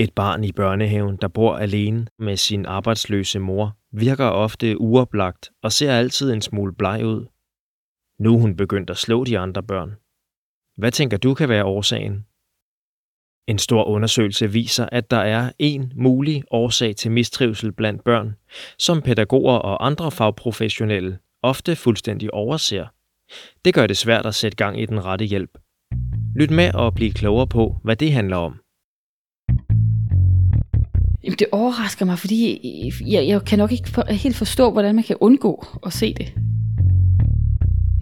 Et barn i børnehaven, der bor alene med sin arbejdsløse mor, virker ofte uoplagt og ser altid en smule bleg ud. Nu er hun begyndt at slå de andre børn. Hvad tænker du kan være årsagen? En stor undersøgelse viser, at der er en mulig årsag til mistrivsel blandt børn, som pædagoger og andre fagprofessionelle ofte fuldstændig overser. Det gør det svært at sætte gang i den rette hjælp. Lyt med og bliv klogere på, hvad det handler om. Det overrasker mig, fordi jeg, jeg kan nok ikke for, helt forstå, hvordan man kan undgå at se det.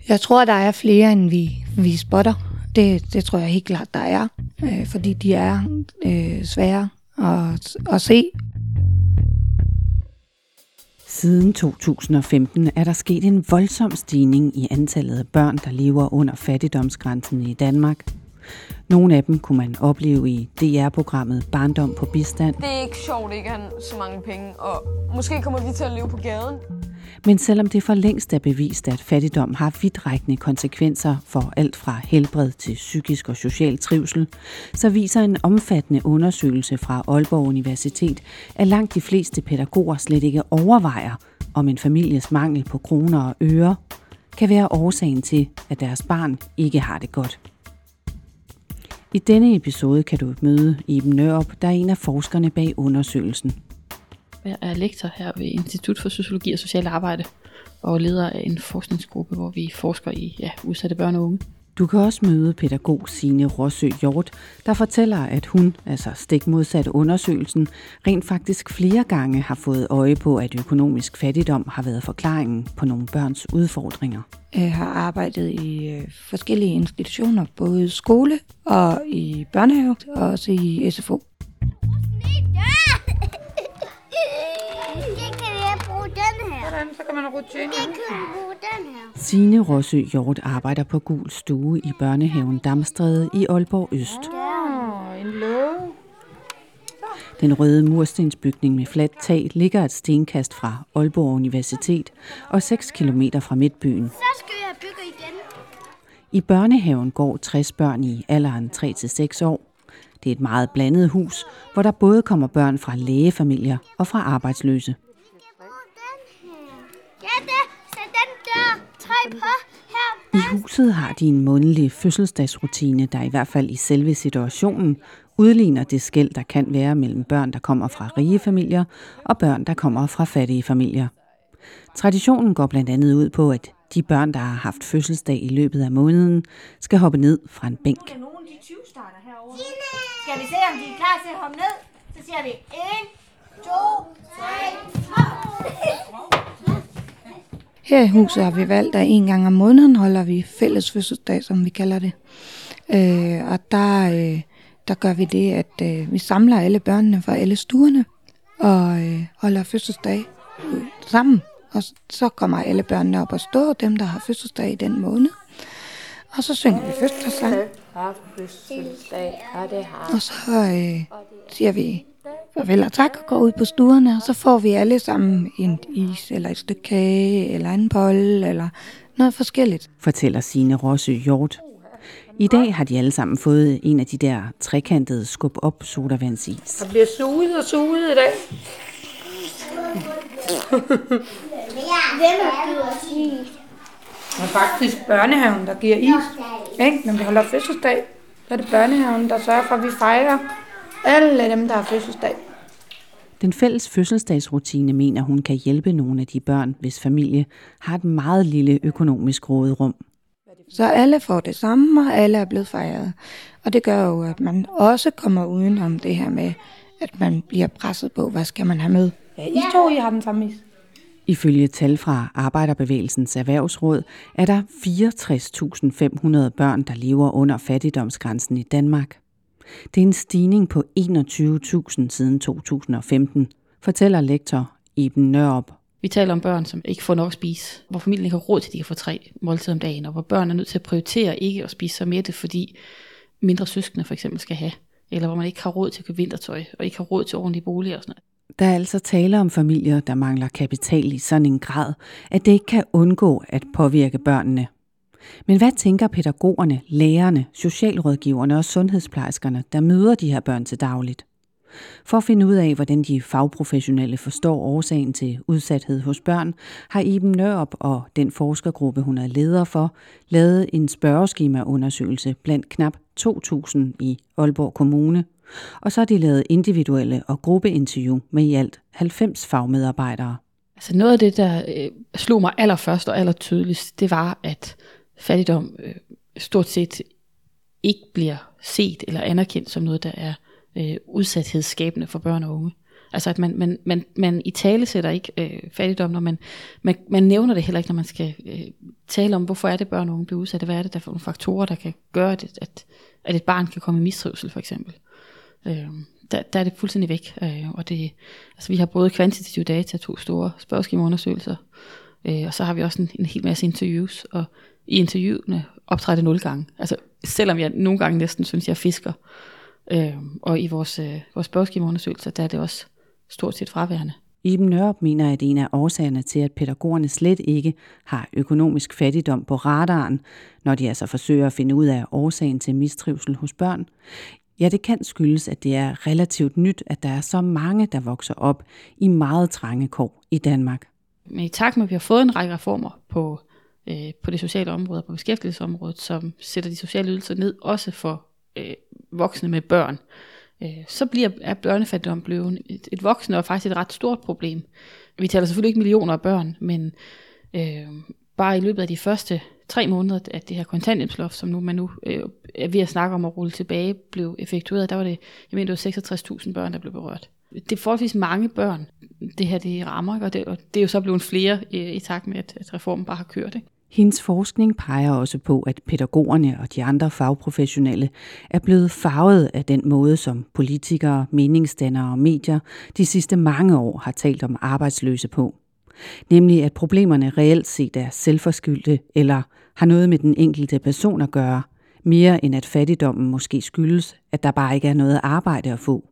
Jeg tror, der er flere, end vi, vi spotter. Det, det tror jeg helt klart, der er. Øh, fordi de er øh, svære at, at se. Siden 2015 er der sket en voldsom stigning i antallet af børn, der lever under fattigdomsgrænsen i Danmark. Nogle af dem kunne man opleve i DR-programmet Barndom på bistand. Det er ikke sjovt ikke have så mange penge, og måske kommer vi til at leve på gaden. Men selvom det for længst er bevist, at fattigdom har vidtrækkende konsekvenser for alt fra helbred til psykisk og social trivsel, så viser en omfattende undersøgelse fra Aalborg Universitet, at langt de fleste pædagoger slet ikke overvejer, om en families mangel på kroner og øre kan være årsagen til, at deres barn ikke har det godt. I denne episode kan du møde Iben Nørup, der er en af forskerne bag undersøgelsen. Jeg er lektor her ved Institut for Sociologi og Social Arbejde og leder af en forskningsgruppe, hvor vi forsker i ja, udsatte børn og unge. Du kan også møde pædagog Signe Rossø Hjort, der fortæller, at hun, altså stik modsat undersøgelsen, rent faktisk flere gange har fået øje på, at økonomisk fattigdom har været forklaringen på nogle børns udfordringer. Jeg har arbejdet i øh, forskellige institutioner, både skole og i børnehave, og også i SFO. Hvordan så kan man rutsche Signe Rossø Hjort arbejder på Gul Stue i børnehaven Damstræde i Aalborg Øst. Oh, en låge. Den røde murstensbygning med fladt tag ligger et stenkast fra Aalborg Universitet og 6 km fra midtbyen. Så skal jeg bygge igen. I børnehaven går 60 børn i alderen 3-6 år. Det er et meget blandet hus, hvor der både kommer børn fra lægefamilier og fra arbejdsløse. Ja, det. Så den der. Træk på her. I huset har de en månedlig fødselsdagsrutine, der i hvert fald i selve situationen udligner det skæld, der kan være mellem børn, der kommer fra rige familier, og børn, der kommer fra fattige familier. Traditionen går blandt andet ud på, at de børn, der har haft fødselsdag i løbet af måneden, skal hoppe ned fra en bænk. De 20 starter. Skal vi se, om de er klar til at hoppe ned? Så siger vi 1, 2, 3, hop. Her i huset har vi valgt, at en gang om måneden holder vi fælles fødselsdag, som vi kalder det. Øh, og der, øh, der gør vi det, at øh, vi samler alle børnene fra alle stuerne og øh, holder fødselsdag øh, sammen. Og så kommer alle børnene op og stå, dem der har fødselsdag i den måned. Og så synger vi fødselsdagssang. Har du fødselsdag? Ja, det har Og så øh, siger vi farvel og tak og går ud på stuerne, og så får vi alle sammen en is, eller et stykke kage, eller en bolle, eller noget forskelligt. fortæller Signe Rossø Hjort. I dag har de alle sammen fået en af de der trekantede skub op sodavandsis. Der bliver suget og suget i dag. Hvem har givet os is? Det er faktisk børnehaven, der giver is. Ikke? Når vi holder fødselsdag, så er det børnehaven, der sørger for, at vi fejrer alle dem, der har fødselsdag. Den fælles fødselsdagsrutine mener hun kan hjælpe nogle af de børn, hvis familie har et meget lille økonomisk råderum. Så alle får det samme, og alle er blevet fejret. Og det gør jo, at man også kommer udenom det her med, at man bliver presset på, hvad skal man have med. Ja, I to, I har den samme is. Ifølge tal fra Arbejderbevægelsens Erhvervsråd er der 64.500 børn, der lever under fattigdomsgrænsen i Danmark. Det er en stigning på 21.000 siden 2015, fortæller lektor Iben Nørup. Vi taler om børn, som ikke får nok at spise, hvor familien ikke har råd til, at de kan få tre måltider om dagen, og hvor børn er nødt til at prioritere ikke at spise sig mætte, fordi mindre søskende for eksempel skal have, eller hvor man ikke har råd til at købe vintertøj, og ikke har råd til ordentlige boliger og sådan noget. Der er altså tale om familier, der mangler kapital i sådan en grad, at det ikke kan undgå at påvirke børnene. Men hvad tænker pædagogerne, lærerne, socialrådgiverne og sundhedsplejerskerne, der møder de her børn til dagligt? For at finde ud af, hvordan de fagprofessionelle forstår årsagen til udsathed hos børn, har Iben Nørup og den forskergruppe, hun er leder for, lavet en spørgeskemaundersøgelse blandt knap 2.000 i Aalborg Kommune. Og så har de lavet individuelle og gruppeinterview med i alt 90 fagmedarbejdere. Altså noget af det, der øh, slog mig allerførst og allertydeligst, det var, at fattigdom øh, stort set ikke bliver set eller anerkendt som noget, der er øh, udsathedsskabende for børn og unge. Altså at man, man, man, man i tale sætter ikke øh, fattigdom, når man, man, man nævner det heller ikke, når man skal øh, tale om, hvorfor er det børn og unge bliver udsatte, hvad er det der for nogle faktorer, der kan gøre, det, at, at et barn kan komme i mistrivsel for eksempel. Øh, der, der er det fuldstændig væk. Øh, og det, altså vi har både kvantitative data, to store spørgeskemaundersøgelser, øh, og så har vi også en, en hel masse interviews, og i interviewene optræder det nul gange. Altså selvom jeg nogle gange næsten synes, jeg fisker. Øh, og i vores, øh, vores spørgeskemaundersøgelser, der er det også stort set fraværende. Iben Nørup mener, at en af årsagerne til, at pædagogerne slet ikke har økonomisk fattigdom på radaren, når de altså forsøger at finde ud af årsagen til mistrivsel hos børn, ja, det kan skyldes, at det er relativt nyt, at der er så mange, der vokser op i meget trange kår i Danmark. Men i takt med, at vi har fået en række reformer på, øh, på det sociale område og på beskæftigelsesområdet, som sætter de sociale ydelser ned, også for øh, voksne med børn, øh, så bliver er børnefattigdom blevet et, et voksne og faktisk et ret stort problem. Vi taler selvfølgelig ikke millioner af børn, men øh, bare i løbet af de første tre måneder, at det her kontanthjælpsloft, som nu man nu øh, er ved at snakke om at rulle tilbage, blev effektueret, der var det, jeg mener, det var 66.000 børn, der blev berørt. Det er forholdsvis mange børn, det her det rammer, og det, og det er jo så blevet flere i, i takt med, at, at reformen bare har kørt. Ikke? Hendes forskning peger også på, at pædagogerne og de andre fagprofessionelle er blevet farvet af den måde, som politikere, meningsdannere og medier de sidste mange år har talt om arbejdsløse på. Nemlig at problemerne reelt set er selvforskyldte eller har noget med den enkelte person at gøre, mere end at fattigdommen måske skyldes, at der bare ikke er noget arbejde at få.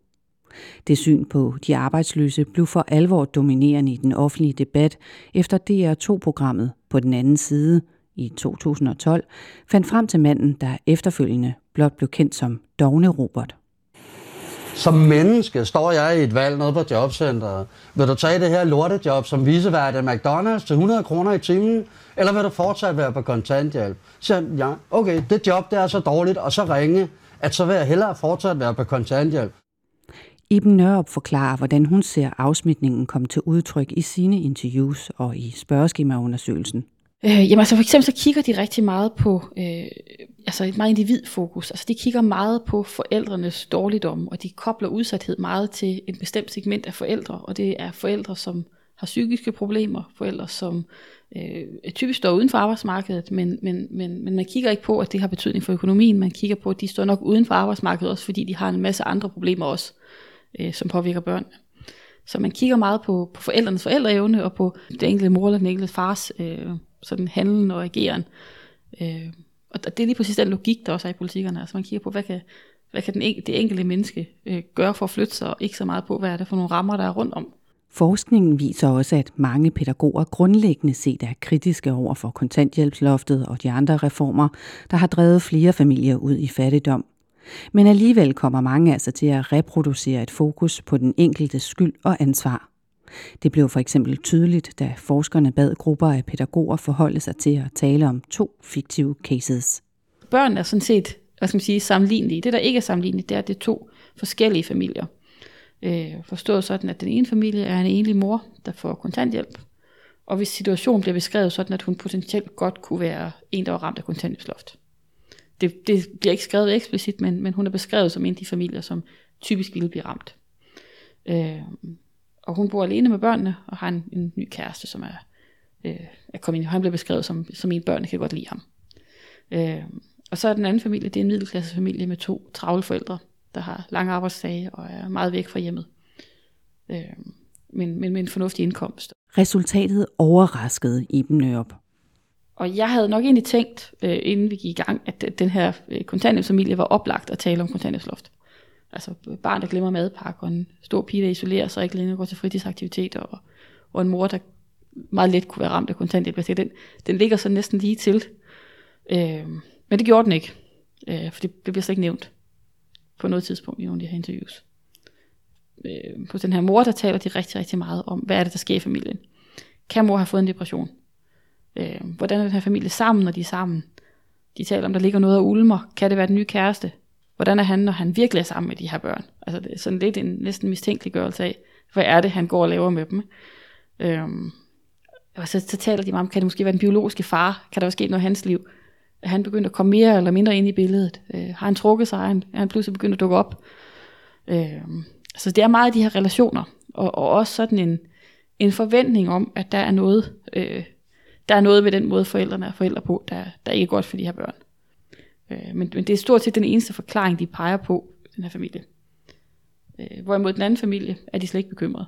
Det syn på de arbejdsløse blev for alvor dominerende i den offentlige debat efter DR2-programmet på den anden side i 2012 fandt frem til manden, der efterfølgende blot blev kendt som Dogne Robert. Som menneske står jeg i et valg nede på jobcenteret. Vil du tage det her lortejob som visevært af McDonald's til 100 kroner i timen, eller vil du fortsat være på kontanthjælp? Så ja, okay, det job det er så dårligt, og så ringe, at så vil jeg hellere fortsat være på kontanthjælp. Iben Nørup forklarer, hvordan hun ser afsmitningen komme til udtryk i sine interviews og i spørgeskemaundersøgelsen. Øh, jamen altså for eksempel så kigger de rigtig meget på øh, altså et meget individfokus. Altså de kigger meget på forældrenes dårligdom, og de kobler udsathed meget til et bestemt segment af forældre, og det er forældre, som har psykiske problemer, forældre, som øh, typisk står uden for arbejdsmarkedet, men, men, men, men man kigger ikke på, at det har betydning for økonomien, man kigger på, at de står nok uden for arbejdsmarkedet også, fordi de har en masse andre problemer også, øh, som påvirker børn. Så man kigger meget på, på forældrenes forældreevne, og på det enkelte mor eller den enkelte fars øh, sådan handlen og ageren. Øh, og det er lige præcis den logik, der også er i politikerne. Altså man kigger på, hvad kan, hvad kan den, det enkelte menneske øh, gøre for at flytte sig, og ikke så meget på, hvad er det for nogle rammer, der er rundt om. Forskningen viser også, at mange pædagoger grundlæggende set er kritiske over for kontanthjælpsloftet og de andre reformer, der har drevet flere familier ud i fattigdom. Men alligevel kommer mange altså til at reproducere et fokus på den enkelte skyld og ansvar. Det blev for eksempel tydeligt, da forskerne bad grupper af pædagoger forholde sig til at tale om to fiktive cases. Børn er sådan set hvad skal man sige, sammenlignelige. Det, der ikke er sammenligneligt, det er, at det er to forskellige familier. Øh, forstået sådan, at den ene familie er en enlig mor, der får kontanthjælp, og hvis situationen bliver beskrevet sådan, at hun potentielt godt kunne være en, der var ramt af kontanthjælpsloft. Det, det bliver ikke skrevet eksplicit, men, men hun er beskrevet som en af de familier, som typisk ville blive ramt. Øh, og hun bor alene med børnene, og har en, en ny kæreste, som er, øh, er kommet ind. Han bliver beskrevet som, som en børn, kan godt lide ham. Øh, og så er den anden familie, det er en middelklassefamilie med to travle forældre, der har lange arbejdsdage og er meget væk fra hjemmet. Øh, men, men med en fornuftig indkomst. Resultatet overraskede Iben Nørup. Og jeg havde nok egentlig tænkt, øh, inden vi gik i gang, at den her øh, kontanthjælpsfamilie var oplagt at tale om kontanthjælpsloft. Altså barn, der glemmer madpakke, og en stor pige, der isolerer sig, ikke længere går til fritidsaktiviteter, og, og en mor, der meget let kunne være ramt af kontanthjælp. Den, den ligger så næsten lige til. Øh, men det gjorde den ikke, øh, for det, det bliver slet ikke nævnt på noget tidspunkt i nogle af de her interviews. øh, på den her mor, der taler de rigtig, rigtig meget om, hvad er det, der sker i familien. Kan mor have fået en depression? Øh, hvordan er den her familie sammen, når de er sammen? De taler om, der ligger noget af ulmer. Kan det være den nye kæreste? Hvordan er han, når han virkelig er sammen med de her børn? Altså det er sådan lidt en næsten mistænkeliggørelse af, hvad er det, han går og laver med dem? Øhm, og så, så taler de meget om, kan det måske være den biologiske far? Kan der også ske noget i hans liv? Er han begyndt at komme mere eller mindre ind i billedet? Øh, har han trukket sig? Er han, er han pludselig begyndt at dukke op? Øh, så det er meget af de her relationer, og, og også sådan en, en forventning om, at der er noget, øh, der er noget ved den måde, forældrene er forældre på, der, der ikke er godt for de her børn. Øh, men, men det er stort set den eneste forklaring, de peger på, den her familie. Øh, hvorimod den anden familie er de slet ikke bekymrede.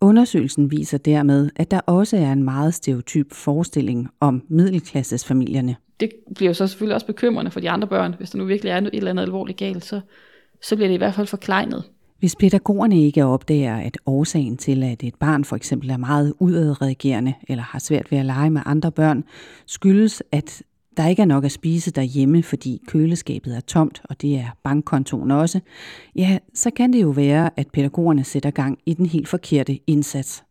Undersøgelsen viser dermed, at der også er en meget stereotyp forestilling om middelklassesfamilierne. Det bliver jo så selvfølgelig også bekymrende for de andre børn. Hvis der nu virkelig er et eller andet alvorligt galt, så, så bliver det i hvert fald forkleinet. Hvis pædagogerne ikke opdager, at årsagen til, at et barn for eksempel er meget udadreagerende eller har svært ved at lege med andre børn, skyldes, at der ikke er nok at spise derhjemme, fordi køleskabet er tomt, og det er bankkontoen også, ja, så kan det jo være, at pædagogerne sætter gang i den helt forkerte indsats.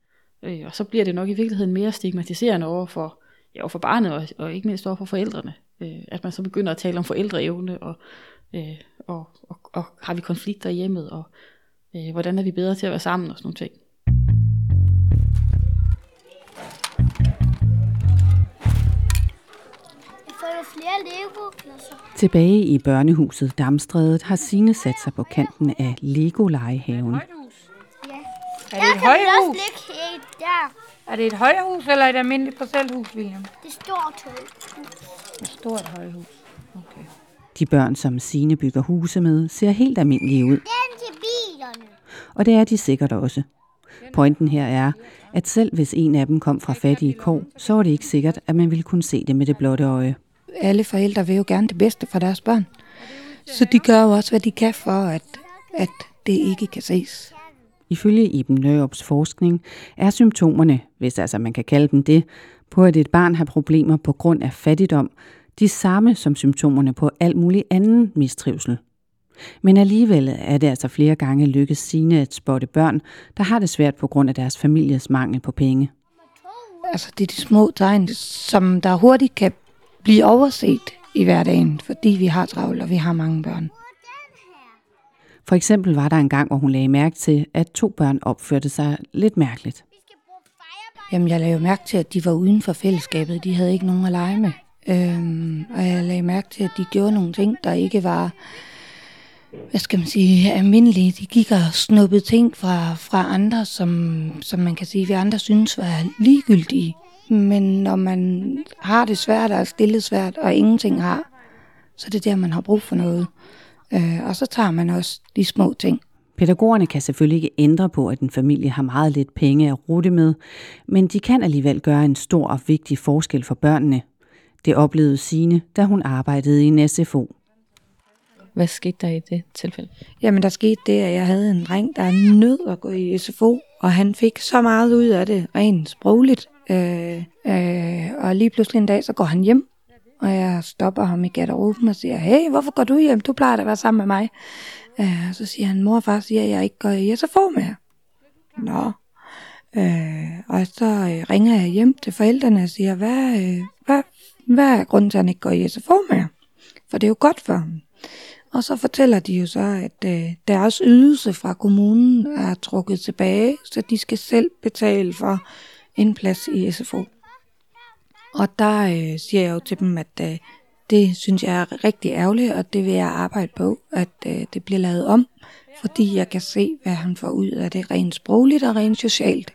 Øh, og så bliver det nok i virkeligheden mere stigmatiserende over for, ja, over for barnet, og, og ikke mindst over for forældrene. Øh, at man så begynder at tale om forældreevne, og, øh, og, og, og har vi konflikter i hjemmet, og øh, hvordan er vi bedre til at være sammen og sådan nogle ting. Flere Lego-klodser. Tilbage i børnehuset Damstrædet har Sine sat sig på kanten af Lego-legehaven. Ja. Er det et højhus? der. Er det et højhus eller et almindeligt parcelhus, William? Det er et stort højhus. Et stort højhus. Okay. De børn, som Sine bygger huse med, ser helt almindelige ud. Den til bilerne. Og det er de sikkert også. Pointen her er, at selv hvis en af dem kom fra fattige kår, så var det ikke sikkert, at man ville kunne se det med det blotte øje alle forældre vil jo gerne det bedste for deres børn. Så de gør jo også, hvad de kan for, at, at det ikke kan ses. Ifølge Iben Nørups forskning er symptomerne, hvis altså man kan kalde dem det, på at et barn har problemer på grund af fattigdom, de samme som symptomerne på alt mulig anden mistrivsel. Men alligevel er det altså flere gange lykkedes sine at spotte børn, der har det svært på grund af deres families mangel på penge. Altså det er de små tegn, som der hurtigt kan blive overset i hverdagen, fordi vi har travlt, og vi har mange børn. For eksempel var der en gang, hvor hun lagde mærke til, at to børn opførte sig lidt mærkeligt. Jamen, jeg lagde mærke til, at de var uden for fællesskabet. De havde ikke nogen at lege med. Øhm, og jeg lagde mærke til, at de gjorde nogle ting, der ikke var, hvad skal man sige, almindelige. De gik og snuppede ting fra, fra andre, som, som man kan sige, vi andre synes var ligegyldige. Men når man har det svært og er stillet svært, og ingenting har, så det er det der, man har brug for noget. Øh, og så tager man også de små ting. Pædagogerne kan selvfølgelig ikke ændre på, at en familie har meget lidt penge at rute med, men de kan alligevel gøre en stor og vigtig forskel for børnene. Det oplevede Sine, da hun arbejdede i en SFO. Hvad skete der i det tilfælde? Jamen, der skete det, at jeg havde en dreng, der er nødt at gå i SFO, og han fik så meget ud af det, rent sprogligt, Øh, øh, og lige pludselig en dag, så går han hjem, og jeg stopper ham i garderoben og siger, hey, hvorfor går du hjem? Du plejer at være sammen med mig. Øh, og så siger han, mor og far siger, at jeg ikke går i SFO mere. Nå. Øh, og så øh, ringer jeg hjem til forældrene og siger, hvad, øh, hvad, hvad er grunden til, at han ikke går i SFO mere? For det er jo godt for ham. Og så fortæller de jo så, at øh, deres ydelse fra kommunen er trukket tilbage, så de skal selv betale for en plads i SFO. Og der øh, siger jeg jo til dem, at øh, det synes jeg er rigtig ærgerligt, og det vil jeg arbejde på, at øh, det bliver lavet om, fordi jeg kan se, hvad han får ud af det rent sprogligt og rent socialt.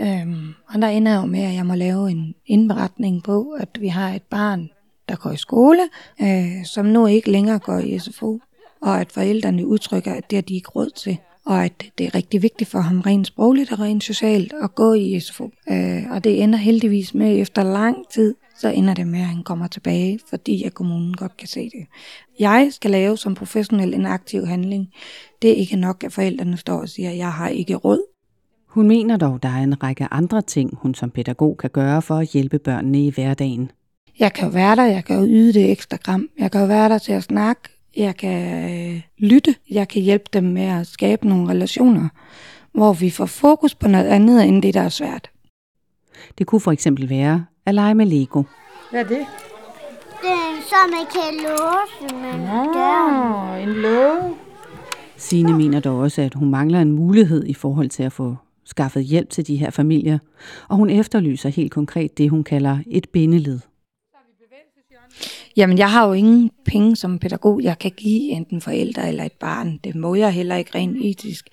Øhm, og der ender jo med, at jeg må lave en indberetning på, at vi har et barn, der går i skole, øh, som nu ikke længere går i SFO, og at forældrene udtrykker, at det har de ikke råd til og at det er rigtig vigtigt for ham rent sprogligt og rent socialt at gå i SFO. Øh, og det ender heldigvis med, efter lang tid, så ender det med, at han kommer tilbage, fordi at kommunen godt kan se det. Jeg skal lave som professionel en aktiv handling. Det er ikke nok, at forældrene står og siger, at jeg har ikke råd. Hun mener dog, der er en række andre ting, hun som pædagog kan gøre for at hjælpe børnene i hverdagen. Jeg kan jo være der, jeg kan jo yde det ekstra gram. Jeg kan jo være der til at snakke jeg kan øh, lytte, jeg kan hjælpe dem med at skabe nogle relationer, hvor vi får fokus på noget andet end det, der er svært. Det kunne for eksempel være at lege med Lego. Hvad er det? Det er så, man kan låse med Nå, en låge. Signe mener dog også, at hun mangler en mulighed i forhold til at få skaffet hjælp til de her familier, og hun efterlyser helt konkret det, hun kalder et bindeled. Jamen, jeg har jo ingen penge som pædagog, jeg kan give enten forældre eller et barn. Det må jeg heller ikke rent etisk.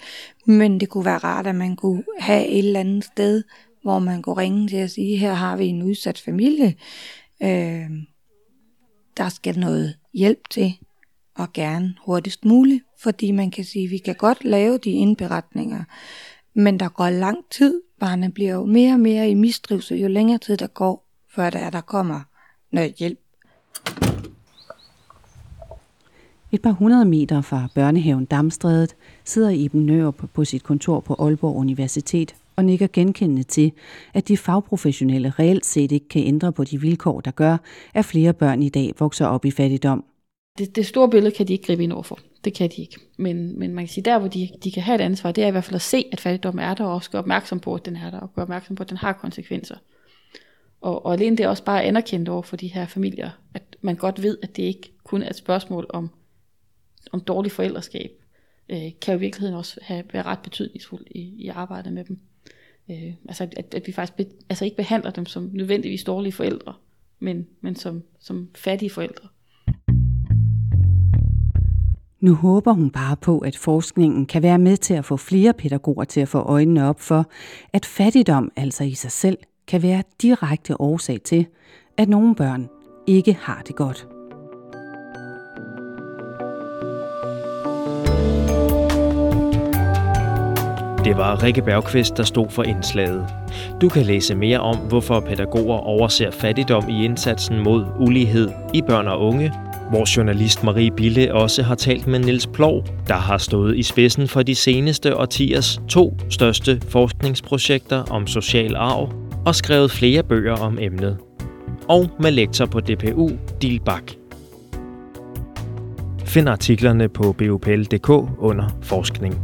Men det kunne være rart, at man kunne have et eller andet sted, hvor man kunne ringe til at sige, her har vi en udsat familie. Øh, der skal noget hjælp til, og gerne hurtigst muligt. Fordi man kan sige, at vi kan godt lave de indberetninger, men der går lang tid. Barnet bliver jo mere og mere i mistrivsel, jo længere tid der går, før der, der kommer noget hjælp. Et par hundrede meter fra børnehaven Damstrædet sidder Iben Nørup på sit kontor på Aalborg Universitet og nikker genkendende til, at de fagprofessionelle reelt set ikke kan ændre på de vilkår, der gør, at flere børn i dag vokser op i fattigdom. Det, det store billede kan de ikke gribe ind overfor. Det kan de ikke. Men, men man kan sige, der hvor de, de kan have et ansvar, det er i hvert fald at se, at fattigdom er der, og også gøre opmærksom på, at den er der, og gøre opmærksom på, at den har konsekvenser. Og, og alene det er også bare anerkendt over for de her familier, at man godt ved, at det ikke kun er et spørgsmål om, om dårlig forældreskab, øh, kan jo i virkeligheden også have, være ret betydningsfuldt i, i arbejdet med dem. Øh, altså at, at vi faktisk be, altså ikke behandler dem som nødvendigvis dårlige forældre, men, men som, som fattige forældre. Nu håber hun bare på, at forskningen kan være med til at få flere pædagoger til at få øjnene op for, at fattigdom altså i sig selv kan være direkte årsag til, at nogle børn ikke har det godt. Det var Rikke Bergqvist, der stod for indslaget. Du kan læse mere om, hvorfor pædagoger overser fattigdom i indsatsen mod ulighed i børn og unge, hvor journalist Marie Bille også har talt med Niels Plov, der har stået i spidsen for de seneste årtiers to største forskningsprojekter om social arv og skrevet flere bøger om emnet. Og med lektor på DPU, Dilbak. Find artiklerne på bopl.dk under forskning.